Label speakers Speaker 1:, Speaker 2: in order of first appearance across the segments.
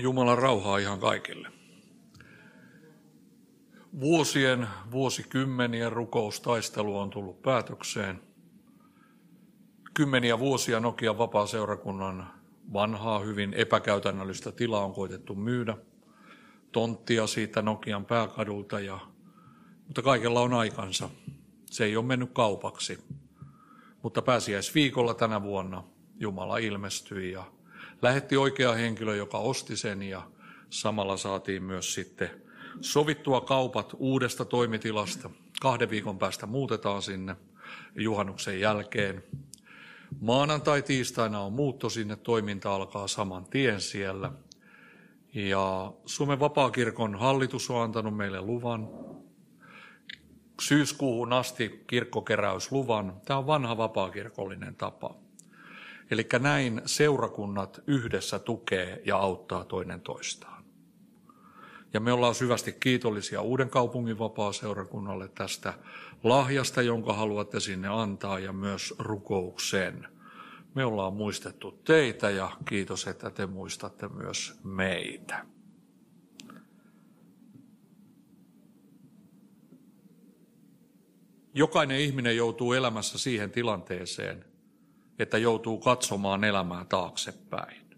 Speaker 1: Jumalan rauhaa ihan kaikille. Vuosien, vuosikymmenien rukoustaistelu on tullut päätökseen. Kymmeniä vuosia Nokian vapaa-seurakunnan vanhaa, hyvin epäkäytännöllistä tilaa on koitettu myydä. Tonttia siitä Nokian pääkadulta, ja, mutta kaikella on aikansa. Se ei ole mennyt kaupaksi. Mutta pääsiäisviikolla tänä vuonna Jumala ilmestyi ja lähetti oikea henkilö, joka osti sen ja samalla saatiin myös sitten sovittua kaupat uudesta toimitilasta. Kahden viikon päästä muutetaan sinne juhannuksen jälkeen. Maanantai-tiistaina on muutto sinne, toiminta alkaa saman tien siellä. Ja Suomen vapaakirkon hallitus on antanut meille luvan syyskuuhun asti kirkkokeräysluvan. Tämä on vanha vapaakirkollinen tapa. Eli näin seurakunnat yhdessä tukee ja auttaa toinen toistaan. Ja me ollaan syvästi kiitollisia Uuden kaupungin vapaa-seurakunnalle tästä lahjasta, jonka haluatte sinne antaa ja myös rukouksen. Me ollaan muistettu teitä ja kiitos, että te muistatte myös meitä. Jokainen ihminen joutuu elämässä siihen tilanteeseen, että joutuu katsomaan elämää taaksepäin.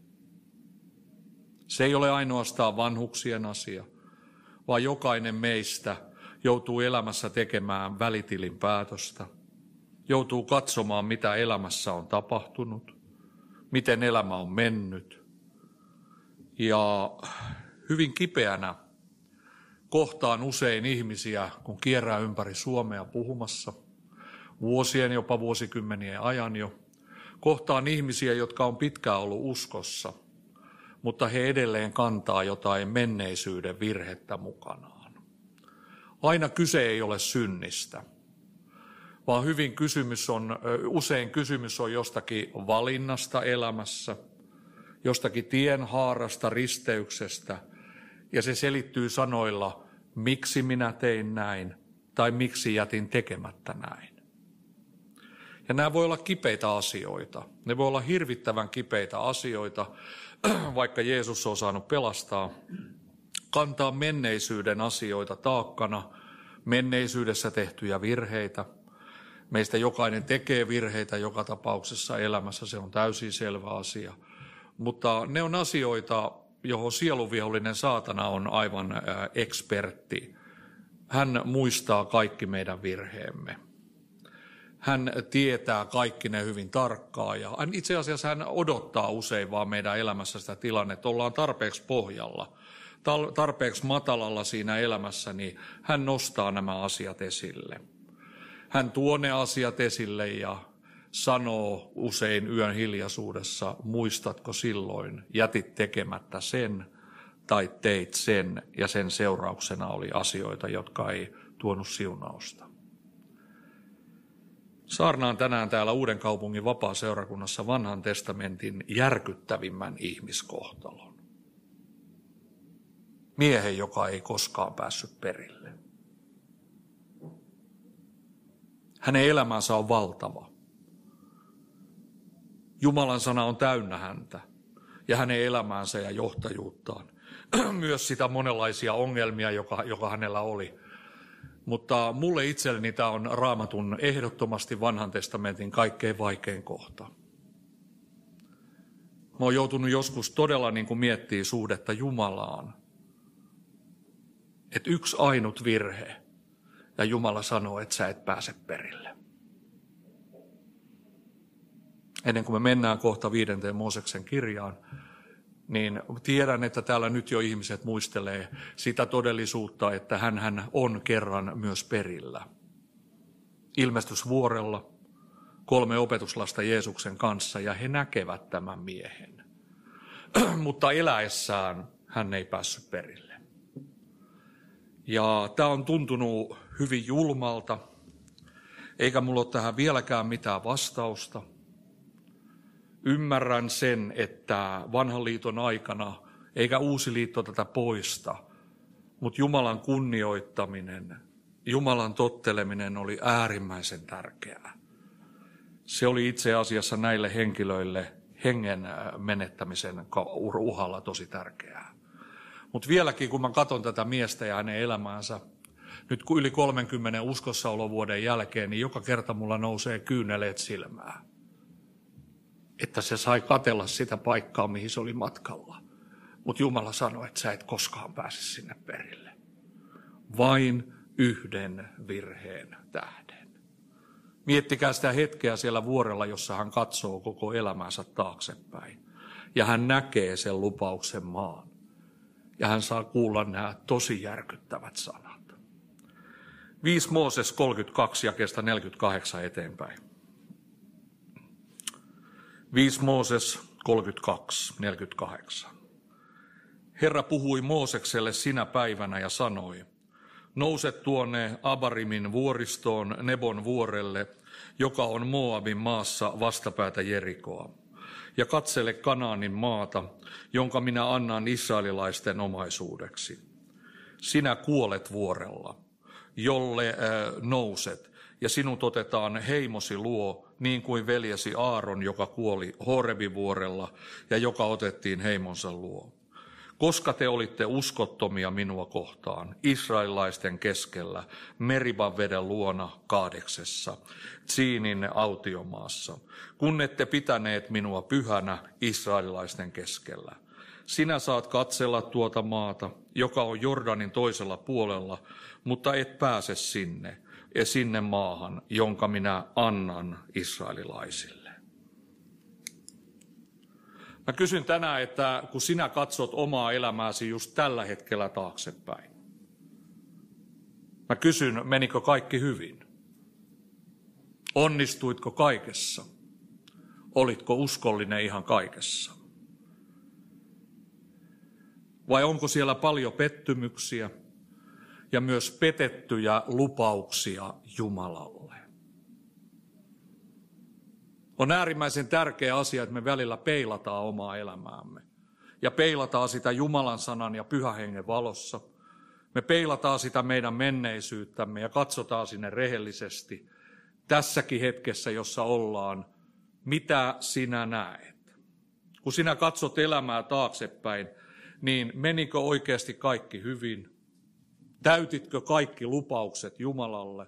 Speaker 1: Se ei ole ainoastaan vanhuksien asia, vaan jokainen meistä joutuu elämässä tekemään välitilin päätöstä. Joutuu katsomaan, mitä elämässä on tapahtunut, miten elämä on mennyt. Ja hyvin kipeänä kohtaan usein ihmisiä, kun kierrää ympäri Suomea puhumassa, vuosien, jopa vuosikymmenien ajan jo, kohtaan ihmisiä, jotka on pitkään ollut uskossa, mutta he edelleen kantaa jotain menneisyyden virhettä mukanaan. Aina kyse ei ole synnistä, vaan hyvin kysymys on, usein kysymys on jostakin valinnasta elämässä, jostakin tienhaarasta, risteyksestä, ja se selittyy sanoilla, miksi minä tein näin, tai miksi jätin tekemättä näin. Ja nämä voi olla kipeitä asioita. Ne voi olla hirvittävän kipeitä asioita, vaikka Jeesus on saanut pelastaa. Kantaa menneisyyden asioita taakkana, menneisyydessä tehtyjä virheitä. Meistä jokainen tekee virheitä joka tapauksessa elämässä, se on täysin selvä asia. Mutta ne on asioita, johon sieluvihollinen saatana on aivan ekspertti. Hän muistaa kaikki meidän virheemme hän tietää kaikki ne hyvin tarkkaan ja itse asiassa hän odottaa usein vaan meidän elämässä sitä tilannetta, ollaan tarpeeksi pohjalla, tarpeeksi matalalla siinä elämässä, niin hän nostaa nämä asiat esille. Hän tuo ne asiat esille ja sanoo usein yön hiljaisuudessa, muistatko silloin, jätit tekemättä sen tai teit sen ja sen seurauksena oli asioita, jotka ei tuonut siunausta. Saarnaan tänään täällä Uuden kaupungin vapaa-seurakunnassa vanhan testamentin järkyttävimmän ihmiskohtalon. Miehen, joka ei koskaan päässyt perille. Hänen elämänsä on valtava. Jumalan sana on täynnä häntä ja hänen elämäänsä ja johtajuuttaan. Myös sitä monenlaisia ongelmia, joka, joka hänellä oli – mutta mulle itselleni tämä on raamatun ehdottomasti vanhan testamentin kaikkein vaikein kohta. Mä oon joutunut joskus todella niin kuin miettimään suhdetta Jumalaan. Että yksi ainut virhe ja Jumala sanoo, että sä et pääse perille. Ennen kuin me mennään kohta viidenteen Mooseksen kirjaan, niin tiedän, että täällä nyt jo ihmiset muistelee sitä todellisuutta, että hän, on kerran myös perillä. Ilmestysvuorella kolme opetuslasta Jeesuksen kanssa ja he näkevät tämän miehen. Mutta eläessään hän ei päässyt perille. Ja tämä on tuntunut hyvin julmalta, eikä mulla ole tähän vieläkään mitään vastausta – Ymmärrän sen, että vanhan liiton aikana, eikä uusi liitto tätä poista, mutta Jumalan kunnioittaminen, Jumalan totteleminen oli äärimmäisen tärkeää. Se oli itse asiassa näille henkilöille hengen menettämisen uhalla tosi tärkeää. Mutta vieläkin, kun mä katson tätä miestä ja hänen elämäänsä, nyt yli 30 uskossaolovuoden jälkeen, niin joka kerta mulla nousee kyyneleet silmää. Että se sai katella sitä paikkaa, mihin se oli matkalla. Mutta Jumala sanoi, että sä et koskaan pääse sinne perille. Vain yhden virheen tähden. Miettikää sitä hetkeä siellä vuorella, jossa hän katsoo koko elämänsä taaksepäin. Ja hän näkee sen lupauksen maan. Ja hän saa kuulla nämä tosi järkyttävät sanat. 5 Mooses 32 jakeesta 48 eteenpäin. 5 Mooses 32, 48. Herra puhui Moosekselle sinä päivänä ja sanoi, nouse tuonne Abarimin vuoristoon Nebon vuorelle, joka on Moabin maassa vastapäätä Jerikoa, ja katsele Kanaanin maata, jonka minä annan israelilaisten omaisuudeksi. Sinä kuolet vuorella, jolle äh, nouset, ja sinut otetaan heimosi luo, niin kuin veljesi Aaron, joka kuoli Horebivuorella ja joka otettiin heimonsa luo koska te olitte uskottomia minua kohtaan, israelilaisten keskellä, Meriban veden luona kaadeksessa, Tsiinin autiomaassa, kun ette pitäneet minua pyhänä israelilaisten keskellä. Sinä saat katsella tuota maata, joka on Jordanin toisella puolella, mutta et pääse sinne, sinne maahan, jonka minä annan israelilaisille. Mä kysyn tänään, että kun sinä katsot omaa elämääsi just tällä hetkellä taaksepäin, mä kysyn, menikö kaikki hyvin? Onnistuitko kaikessa? Olitko uskollinen ihan kaikessa? Vai onko siellä paljon pettymyksiä ja myös petettyjä lupauksia Jumalalle? On äärimmäisen tärkeä asia, että me välillä peilataan omaa elämäämme. Ja peilataan sitä Jumalan sanan ja pyhähengen valossa. Me peilataan sitä meidän menneisyyttämme ja katsotaan sinne rehellisesti tässäkin hetkessä, jossa ollaan, mitä sinä näet. Kun sinä katsot elämää taaksepäin, niin menikö oikeasti kaikki hyvin? Täytitkö kaikki lupaukset Jumalalle?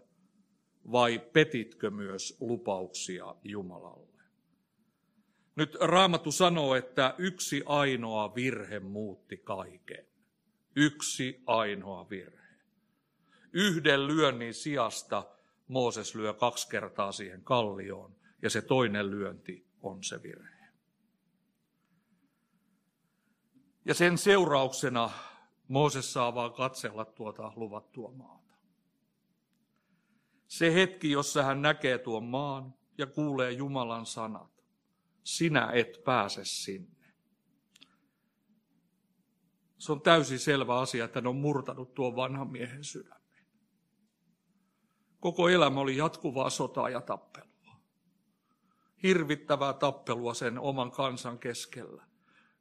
Speaker 1: vai petitkö myös lupauksia Jumalalle? Nyt Raamattu sanoo, että yksi ainoa virhe muutti kaiken. Yksi ainoa virhe. Yhden lyönnin sijasta Mooses lyö kaksi kertaa siihen kallioon, ja se toinen lyönti on se virhe. Ja sen seurauksena Mooses saa vaan katsella tuota luvattua maata. Se hetki, jossa hän näkee tuon maan ja kuulee Jumalan sanat. Sinä et pääse sinne. Se on täysin selvä asia, että hän on murtanut tuon vanhan miehen sydämen. Koko elämä oli jatkuvaa sotaa ja tappelua. Hirvittävää tappelua sen oman kansan keskellä.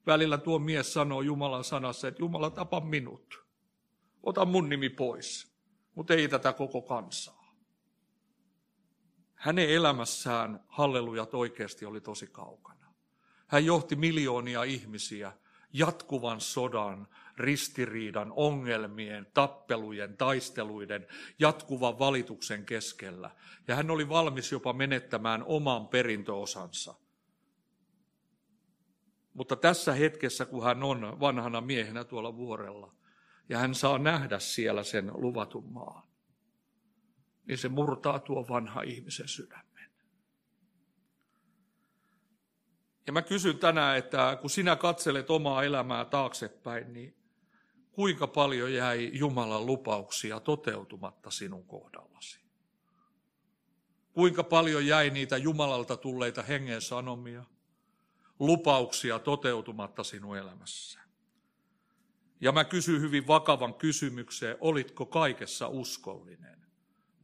Speaker 1: Välillä tuo mies sanoo Jumalan sanassa, että Jumala tapa minut. Ota mun nimi pois, mutta ei tätä koko kansaa hänen elämässään hallelujat oikeasti oli tosi kaukana. Hän johti miljoonia ihmisiä jatkuvan sodan, ristiriidan, ongelmien, tappelujen, taisteluiden, jatkuvan valituksen keskellä. Ja hän oli valmis jopa menettämään oman perintöosansa. Mutta tässä hetkessä, kun hän on vanhana miehenä tuolla vuorella, ja hän saa nähdä siellä sen luvatun maan, niin se murtaa tuo vanha ihmisen sydämen. Ja mä kysyn tänään, että kun sinä katselet omaa elämää taaksepäin, niin kuinka paljon jäi Jumalan lupauksia toteutumatta sinun kohdallasi? Kuinka paljon jäi niitä Jumalalta tulleita hengen sanomia, lupauksia toteutumatta sinun elämässä? Ja mä kysyn hyvin vakavan kysymyksen, olitko kaikessa uskollinen?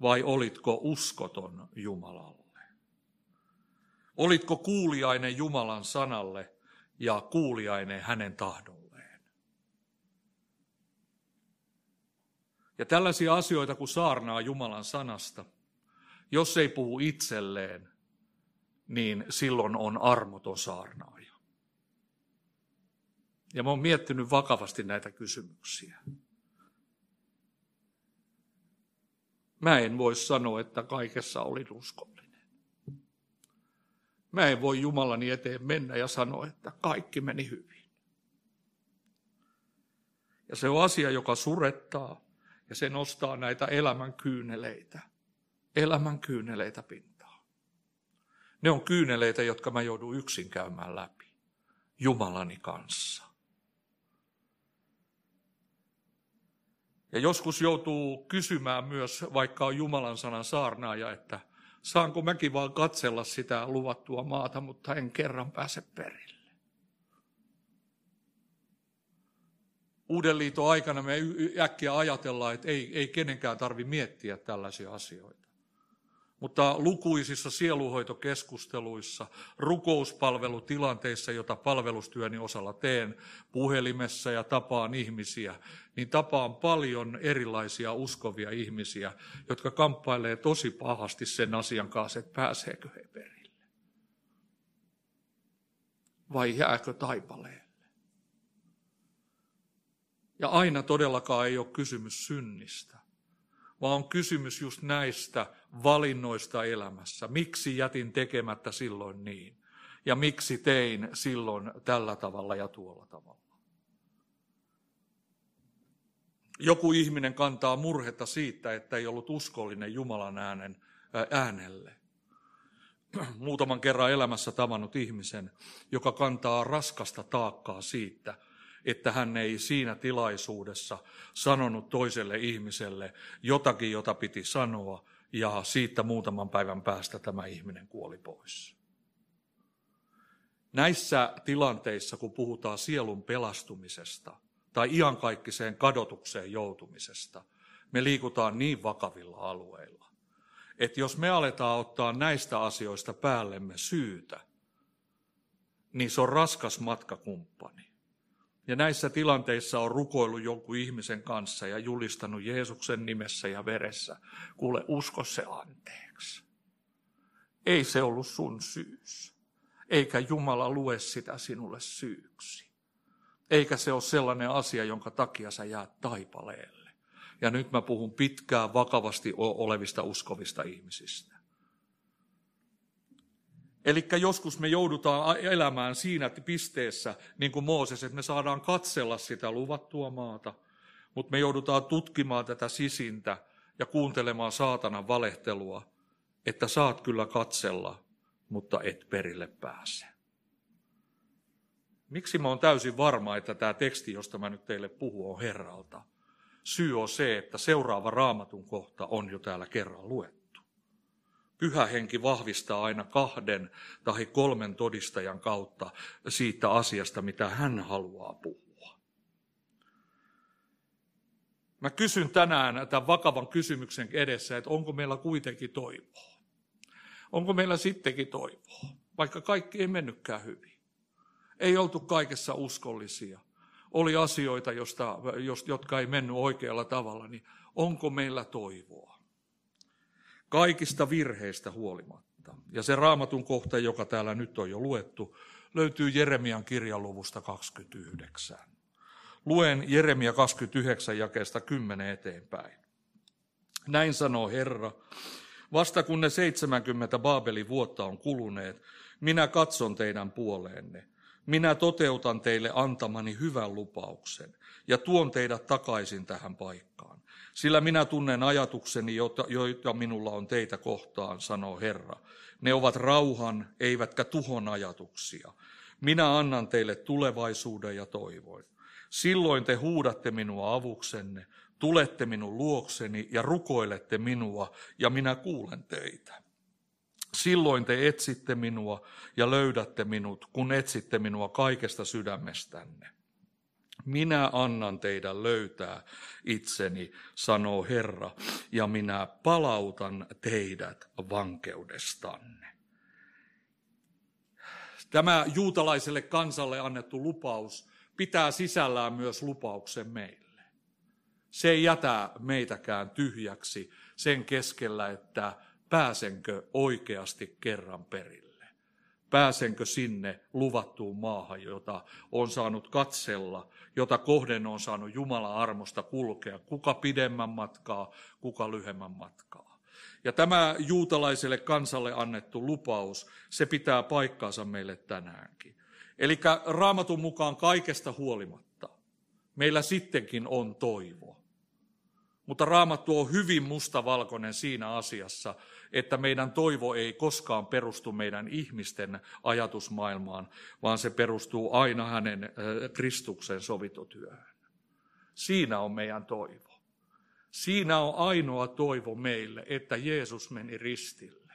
Speaker 1: vai olitko uskoton Jumalalle? Olitko kuuliainen Jumalan sanalle ja kuuliainen hänen tahdolleen? Ja tällaisia asioita, kun saarnaa Jumalan sanasta, jos ei puhu itselleen, niin silloin on armoton saarnaaja. Ja mä oon miettinyt vakavasti näitä kysymyksiä. Mä en voi sanoa, että kaikessa olin uskollinen. Mä en voi Jumalani eteen mennä ja sanoa, että kaikki meni hyvin. Ja se on asia, joka surettaa ja se nostaa näitä elämän kyyneleitä, elämän kyyneleitä pintaan. Ne on kyyneleitä, jotka mä joudun yksin käymään läpi Jumalani kanssa. Ja joskus joutuu kysymään myös, vaikka on Jumalan sanan saarnaaja, että saanko mäkin vaan katsella sitä luvattua maata, mutta en kerran pääse perille. Uuden liiton aikana me äkkiä ajatellaan, että ei, ei kenenkään tarvi miettiä tällaisia asioita. Mutta lukuisissa sieluhoitokeskusteluissa, rukouspalvelutilanteissa, jota palvelustyöni osalla teen puhelimessa ja tapaan ihmisiä, niin tapaan paljon erilaisia uskovia ihmisiä, jotka kamppailee tosi pahasti sen asian kanssa, että pääseekö he perille. Vai jääkö taipaleen? Ja aina todellakaan ei ole kysymys synnistä, vaan on kysymys just näistä valinnoista elämässä. Miksi jätin tekemättä silloin niin? Ja miksi tein silloin tällä tavalla ja tuolla tavalla? Joku ihminen kantaa murhetta siitä, että ei ollut uskollinen Jumalan äänen, äänelle. Muutaman kerran elämässä tavannut ihmisen, joka kantaa raskasta taakkaa siitä, että hän ei siinä tilaisuudessa sanonut toiselle ihmiselle jotakin, jota piti sanoa, ja siitä muutaman päivän päästä tämä ihminen kuoli pois. Näissä tilanteissa, kun puhutaan sielun pelastumisesta tai iankaikkiseen kadotukseen joutumisesta, me liikutaan niin vakavilla alueilla, että jos me aletaan ottaa näistä asioista päällemme syytä, niin se on raskas matkakumppani. Ja näissä tilanteissa on rukoillut jonkun ihmisen kanssa ja julistanut Jeesuksen nimessä ja veressä. Kuule, usko se anteeksi. Ei se ollut sun syys. Eikä Jumala lue sitä sinulle syyksi. Eikä se ole sellainen asia, jonka takia sä jäät taipaleelle. Ja nyt mä puhun pitkään vakavasti olevista uskovista ihmisistä. Eli joskus me joudutaan elämään siinä pisteessä, niin kuin Mooses, että me saadaan katsella sitä luvattua maata, mutta me joudutaan tutkimaan tätä sisintä ja kuuntelemaan saatanan valehtelua, että saat kyllä katsella, mutta et perille pääse. Miksi mä oon täysin varma, että tämä teksti, josta mä nyt teille puhun, on Herralta? Syy on se, että seuraava raamatun kohta on jo täällä kerran luettu. Pyhä henki vahvistaa aina kahden tai kolmen todistajan kautta siitä asiasta, mitä hän haluaa puhua. Mä kysyn tänään tämän vakavan kysymyksen edessä, että onko meillä kuitenkin toivoa. Onko meillä sittenkin toivoa, vaikka kaikki ei mennytkään hyvin. Ei oltu kaikessa uskollisia. Oli asioita, josta, jotka ei mennyt oikealla tavalla, niin onko meillä toivoa? Kaikista virheistä huolimatta. Ja se raamatun kohta, joka täällä nyt on jo luettu, löytyy Jeremian kirjaluvusta 29. Luen Jeremia 29 jakeesta 10 eteenpäin. Näin sanoo Herra, vasta kun ne 70 Baabelin vuotta on kuluneet, minä katson teidän puoleenne. Minä toteutan teille antamani hyvän lupauksen ja tuon teidät takaisin tähän paikkaan. Sillä minä tunnen ajatukseni, joita minulla on teitä kohtaan, sanoo Herra. Ne ovat rauhan, eivätkä tuhon ajatuksia. Minä annan teille tulevaisuuden ja toivoin. Silloin te huudatte minua avuksenne, tulette minun luokseni ja rukoilette minua, ja minä kuulen teitä. Silloin te etsitte minua ja löydätte minut, kun etsitte minua kaikesta sydämestänne. Minä annan teidän löytää itseni, sanoo Herra, ja minä palautan teidät vankeudestanne. Tämä juutalaiselle kansalle annettu lupaus pitää sisällään myös lupauksen meille. Se ei jätä meitäkään tyhjäksi sen keskellä, että pääsenkö oikeasti kerran perille. Pääsenkö sinne luvattuun maahan, jota on saanut katsella, jota kohden on saanut Jumalan armosta kulkea, kuka pidemmän matkaa, kuka lyhemmän matkaa. Ja tämä juutalaiselle kansalle annettu lupaus, se pitää paikkaansa meille tänäänkin. Eli raamatun mukaan kaikesta huolimatta meillä sittenkin on toivo. Mutta raamattu on hyvin mustavalkoinen siinä asiassa, että meidän toivo ei koskaan perustu meidän ihmisten ajatusmaailmaan, vaan se perustuu aina hänen äh, Kristuksen sovitotyöhön. Siinä on meidän toivo. Siinä on ainoa toivo meille, että Jeesus meni ristille.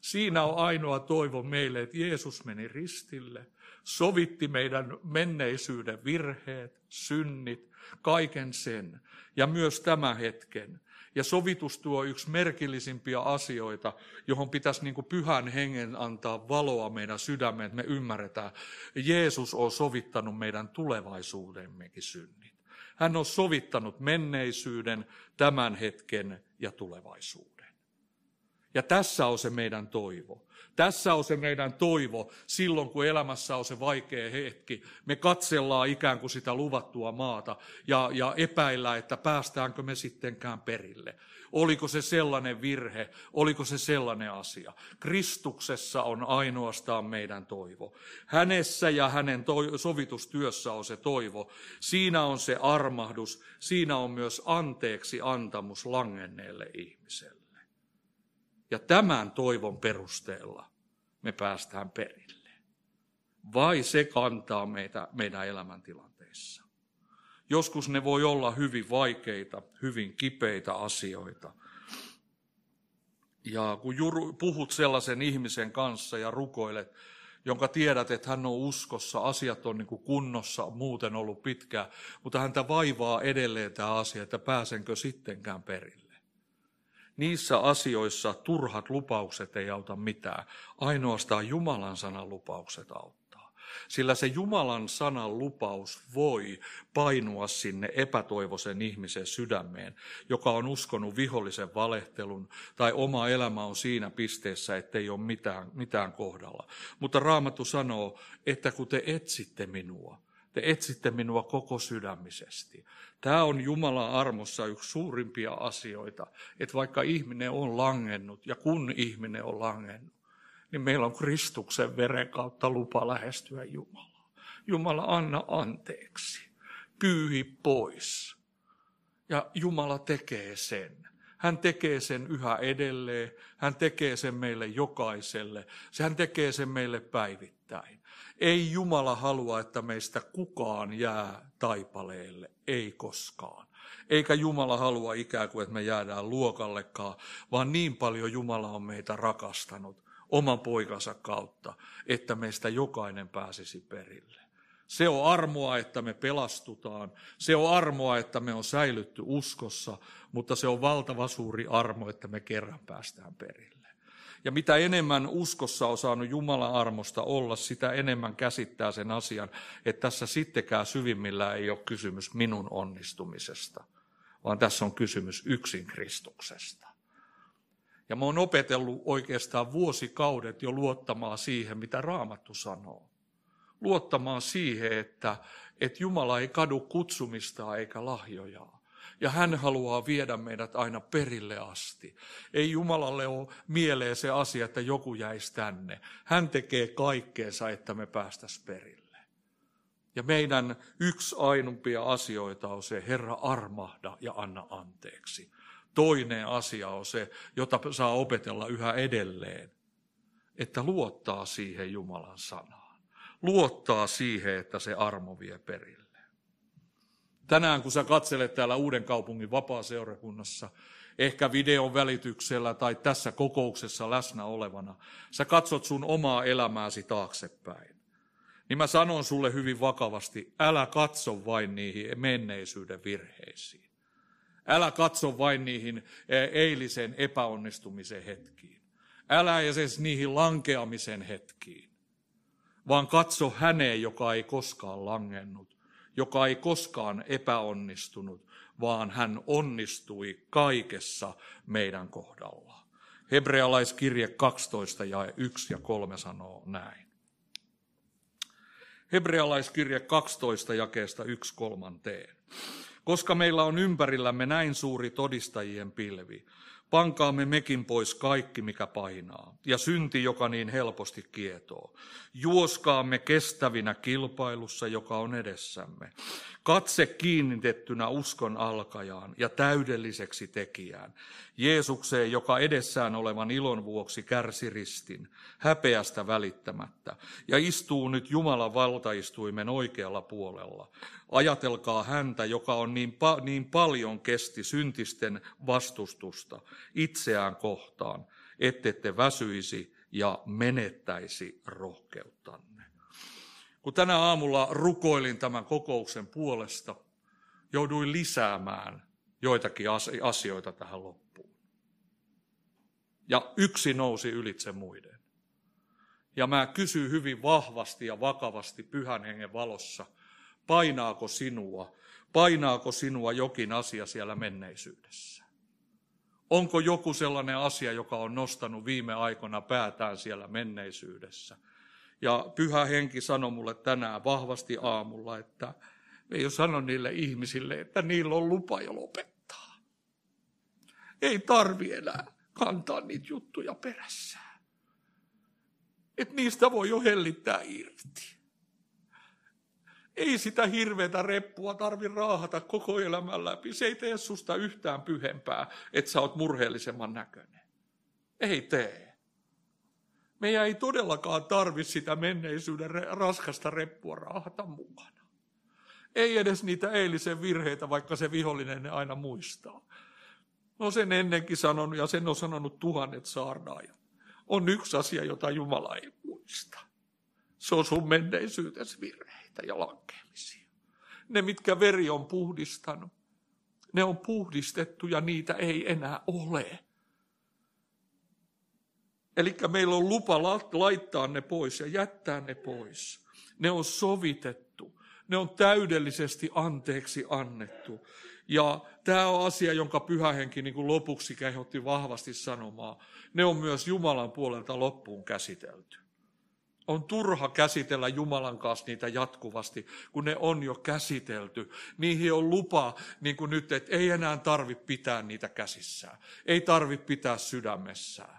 Speaker 1: Siinä on ainoa toivo meille, että Jeesus meni ristille, sovitti meidän menneisyyden virheet, synnit, kaiken sen ja myös tämän hetken. Ja sovitus tuo yksi merkillisimpiä asioita, johon pitäisi niin kuin pyhän hengen antaa valoa meidän sydämeen, että me ymmärretään. Jeesus on sovittanut meidän tulevaisuudemmekin synnit. Hän on sovittanut menneisyyden, tämän hetken ja tulevaisuuden. Ja tässä on se meidän toivo. Tässä on se meidän toivo silloin, kun elämässä on se vaikea hetki. Me katsellaan ikään kuin sitä luvattua maata ja, ja epäillään, että päästäänkö me sittenkään perille. Oliko se sellainen virhe, oliko se sellainen asia. Kristuksessa on ainoastaan meidän toivo. Hänessä ja hänen toi, sovitustyössä on se toivo. Siinä on se armahdus, siinä on myös anteeksi antamus langenneelle ihmiselle. Ja tämän toivon perusteella me päästään perille. Vai se kantaa meitä meidän elämäntilanteissa. Joskus ne voi olla hyvin vaikeita, hyvin kipeitä asioita. Ja kun puhut sellaisen ihmisen kanssa ja rukoilet, jonka tiedät, että hän on uskossa, asiat on niin kuin kunnossa, muuten ollut pitkään, mutta häntä vaivaa edelleen tämä asia, että pääsenkö sittenkään perille. Niissä asioissa turhat lupaukset ei auta mitään. Ainoastaan Jumalan sanan lupaukset auttaa. Sillä se Jumalan sanan lupaus voi painua sinne epätoivoisen ihmisen sydämeen, joka on uskonut vihollisen valehtelun tai oma elämä on siinä pisteessä, ettei ole mitään, mitään kohdalla. Mutta Raamattu sanoo, että kun te etsitte minua, te etsitte minua koko sydämisesti. Tämä on Jumalan armossa yksi suurimpia asioita, että vaikka ihminen on langennut ja kun ihminen on langennut, niin meillä on Kristuksen veren kautta lupa lähestyä Jumalaa. Jumala, anna anteeksi. Pyyhi pois. Ja Jumala tekee sen. Hän tekee sen yhä edelleen. Hän tekee sen meille jokaiselle. Hän tekee sen meille päivittäin. Ei Jumala halua, että meistä kukaan jää taipaleelle, ei koskaan. Eikä Jumala halua ikään kuin, että me jäädään luokallekaan, vaan niin paljon Jumala on meitä rakastanut oman poikansa kautta, että meistä jokainen pääsisi perille. Se on armoa, että me pelastutaan. Se on armoa, että me on säilytty uskossa, mutta se on valtava suuri armo, että me kerran päästään perille. Ja mitä enemmän uskossa on saanut Jumalan armosta olla, sitä enemmän käsittää sen asian, että tässä sittenkään syvimmillä ei ole kysymys minun onnistumisesta, vaan tässä on kysymys yksin Kristuksesta. Ja mä oon opetellut oikeastaan vuosikaudet jo luottamaan siihen, mitä Raamattu sanoo. Luottamaan siihen, että, että Jumala ei kadu kutsumista eikä lahjojaa ja hän haluaa viedä meidät aina perille asti. Ei Jumalalle ole mieleen se asia, että joku jäisi tänne. Hän tekee kaikkeensa, että me päästäisiin perille. Ja meidän yksi ainumpia asioita on se, Herra armahda ja anna anteeksi. Toinen asia on se, jota saa opetella yhä edelleen, että luottaa siihen Jumalan sanaan. Luottaa siihen, että se armo vie perille. Tänään kun sä katselet täällä Uuden kaupungin vapaa-seurakunnassa, ehkä videon välityksellä tai tässä kokouksessa läsnä olevana, sä katsot sun omaa elämääsi taaksepäin. Niin mä sanon sulle hyvin vakavasti, älä katso vain niihin menneisyyden virheisiin. Älä katso vain niihin e, eilisen epäonnistumisen hetkiin. Älä edes niihin lankeamisen hetkiin, vaan katso häneen, joka ei koskaan langennut joka ei koskaan epäonnistunut, vaan hän onnistui kaikessa meidän kohdalla. Hebrealaiskirje 12 ja 1 ja 3 sanoo näin. Hebrealaiskirje 12 jakeesta 1 kolmanteen. Koska meillä on ympärillämme näin suuri todistajien pilvi, Pankaamme mekin pois kaikki, mikä painaa, ja synti, joka niin helposti kietoo. Juoskaamme kestävinä kilpailussa, joka on edessämme. Katse kiinnitettynä uskon alkajaan ja täydelliseksi tekijään. Jeesukseen, joka edessään olevan ilon vuoksi kärsi ristin, häpeästä välittämättä, ja istuu nyt Jumalan valtaistuimen oikealla puolella. Ajatelkaa häntä, joka on niin, pa- niin paljon kesti syntisten vastustusta itseään kohtaan, ettette väsyisi ja menettäisi rohkeuttanne. Kun tänä aamulla rukoilin tämän kokouksen puolesta, jouduin lisäämään joitakin asioita tähän loppuun. Ja yksi nousi ylitse muiden. Ja mä kysyn hyvin vahvasti ja vakavasti pyhän hengen valossa – Painaako sinua? Painaako sinua jokin asia siellä menneisyydessä? Onko joku sellainen asia, joka on nostanut viime aikoina päätään siellä menneisyydessä? Ja pyhä henki sanoi mulle tänään vahvasti aamulla, että ei ole sano niille ihmisille, että niillä on lupa jo lopettaa. Ei tarvi enää kantaa niitä juttuja perässään. Että niistä voi jo hellittää irti. Ei sitä hirveätä reppua tarvi raahata koko elämän läpi. Se ei tee susta yhtään pyhempää, että sä oot murheellisemman näköinen. Ei tee. Meidän ei todellakaan tarvi sitä menneisyyden raskasta reppua raahata mukana. Ei edes niitä eilisen virheitä, vaikka se vihollinen ne aina muistaa. No sen ennenkin sanonut ja sen on sanonut tuhannet saarnaajat. On yksi asia, jota Jumala ei muista. Se on sun menneisyytesi virhe virheitä ja lankeamisia. Ne, mitkä veri on puhdistanut, ne on puhdistettu ja niitä ei enää ole. Eli meillä on lupa laittaa ne pois ja jättää ne pois. Ne on sovitettu. Ne on täydellisesti anteeksi annettu. Ja tämä on asia, jonka pyhähenki niin kuin lopuksi kehotti vahvasti sanomaan. Ne on myös Jumalan puolelta loppuun käsitelty. On turha käsitellä Jumalan kanssa niitä jatkuvasti, kun ne on jo käsitelty. Niihin on lupa, niin kuin nyt, että ei enää tarvi pitää niitä käsissään. Ei tarvi pitää sydämessään.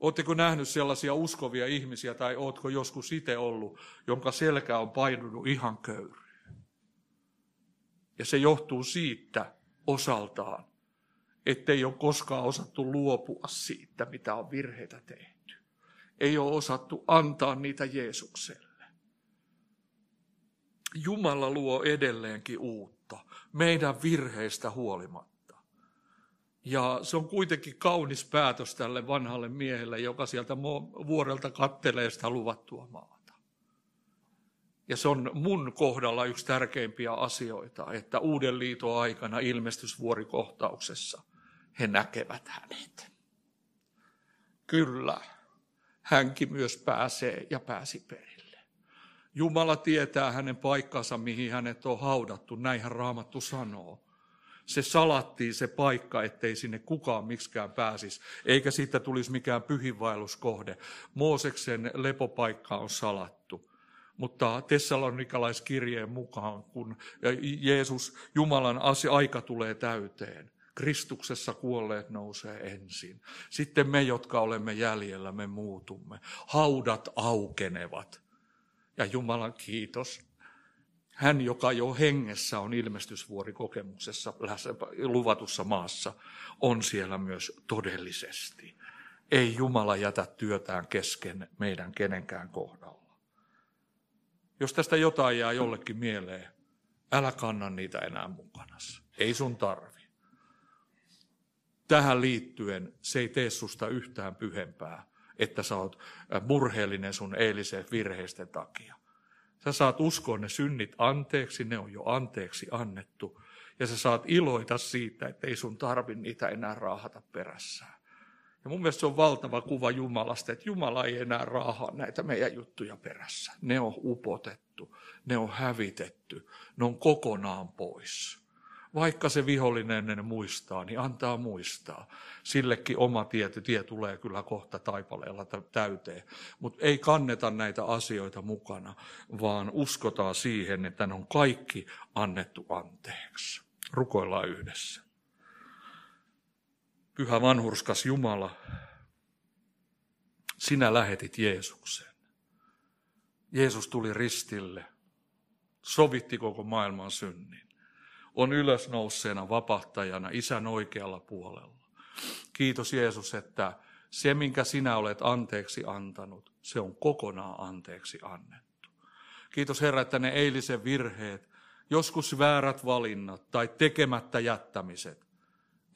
Speaker 1: Oletteko nähnyt sellaisia uskovia ihmisiä, tai oletko joskus itse ollut, jonka selkä on painunut ihan köyryyn? Ja se johtuu siitä osaltaan, ettei ole koskaan osattu luopua siitä, mitä on virheitä tehty ei ole osattu antaa niitä Jeesukselle. Jumala luo edelleenkin uutta, meidän virheistä huolimatta. Ja se on kuitenkin kaunis päätös tälle vanhalle miehelle, joka sieltä vuorelta kattelee sitä luvattua maata. Ja se on mun kohdalla yksi tärkeimpiä asioita, että uuden liiton aikana ilmestysvuorikohtauksessa he näkevät hänet. Kyllä, hänkin myös pääsee ja pääsi perille. Jumala tietää hänen paikkansa, mihin hänet on haudattu, näinhän Raamattu sanoo. Se salattiin se paikka, ettei sinne kukaan miksikään pääsisi, eikä siitä tulisi mikään pyhinvaelluskohde. Mooseksen lepopaikka on salattu. Mutta Tessalonikalaiskirjeen mukaan, kun Jeesus, Jumalan aika tulee täyteen, Kristuksessa kuolleet nousee ensin. Sitten me, jotka olemme jäljellä, me muutumme. Haudat aukenevat. Ja Jumalan kiitos. Hän, joka jo hengessä on ilmestysvuorikokemuksessa luvatussa maassa, on siellä myös todellisesti. Ei Jumala jätä työtään kesken meidän kenenkään kohdalla. Jos tästä jotain jää jollekin mieleen, älä kanna niitä enää mukana. Ei sun tarvi tähän liittyen se ei tee susta yhtään pyhempää, että sä oot äh, murheellinen sun eilisen virheisten takia. Sä saat uskoa ne synnit anteeksi, ne on jo anteeksi annettu. Ja sä saat iloita siitä, että ei sun tarvi niitä enää raahata perässään. Ja mun mielestä se on valtava kuva Jumalasta, että Jumala ei enää raahaa näitä meidän juttuja perässä. Ne on upotettu, ne on hävitetty, ne on kokonaan pois Vaikka se vihollinen ennen muistaa, niin antaa muistaa. Sillekin oma tietty tie tulee kyllä kohta taipaleella täyteen. Mutta ei kanneta näitä asioita mukana, vaan uskotaan siihen, että ne on kaikki annettu anteeksi. Rukoillaan yhdessä. Pyhä vanhurskas Jumala, sinä lähetit Jeesuksen. Jeesus tuli ristille, sovitti koko maailman synnin. On ylösnouseena vapahtajana isän oikealla puolella. Kiitos Jeesus, että se, minkä sinä olet anteeksi antanut, se on kokonaan anteeksi annettu. Kiitos Herra, että ne eilisen virheet, joskus väärät valinnat tai tekemättä jättämiset,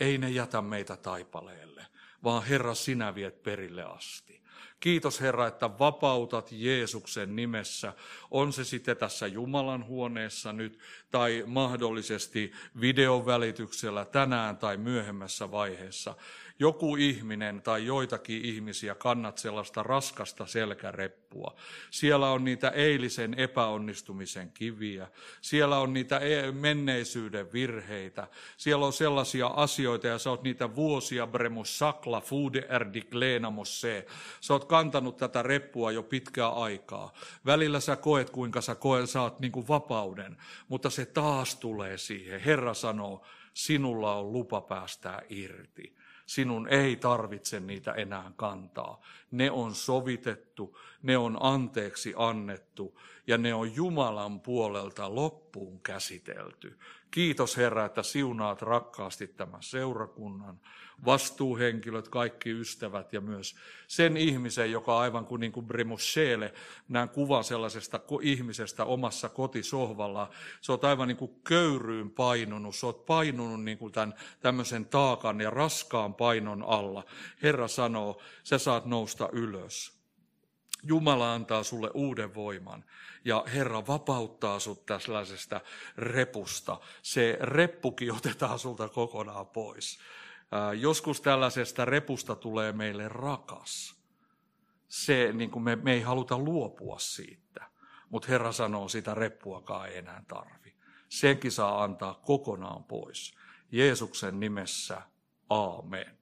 Speaker 1: ei ne jätä meitä taipaleelle, vaan Herra, sinä viet perille asti. Kiitos Herra, että vapautat Jeesuksen nimessä. On se sitten tässä Jumalan huoneessa nyt tai mahdollisesti videon välityksellä tänään tai myöhemmässä vaiheessa joku ihminen tai joitakin ihmisiä kannat sellaista raskasta selkäreppua. Siellä on niitä eilisen epäonnistumisen kiviä. Siellä on niitä e- menneisyyden virheitä. Siellä on sellaisia asioita ja sä oot niitä vuosia bremus sakla fude erdiklenamos se. Sä oot kantanut tätä reppua jo pitkää aikaa. Välillä sä koet, kuinka sä koet, saat niin kuin vapauden, mutta se taas tulee siihen. Herra sanoo, sinulla on lupa päästää irti. Sinun ei tarvitse niitä enää kantaa. Ne on sovitettu, ne on anteeksi annettu ja ne on Jumalan puolelta loppuun käsitelty. Kiitos Herra, että siunaat rakkaasti tämän seurakunnan, vastuuhenkilöt, kaikki ystävät ja myös sen ihmisen, joka aivan kuin, niin kuin Bremoshele, näen kuvan sellaisesta ihmisestä omassa kotisohvalla. Se on aivan niin kuin köyryyn painunut, se on painunut niin kuin tämän tämmöisen taakan ja raskaan painon alla. Herra sanoo, sä saat nousta ylös. Jumala antaa sulle uuden voiman ja Herra vapauttaa sut tällaisesta repusta. Se reppukin otetaan sulta kokonaan pois. Joskus tällaisesta repusta tulee meille rakas. Se, niin kuin me, me ei haluta luopua siitä, mutta Herra sanoo, sitä reppuakaan ei enää tarvi. Senkin saa antaa kokonaan pois. Jeesuksen nimessä, aamen.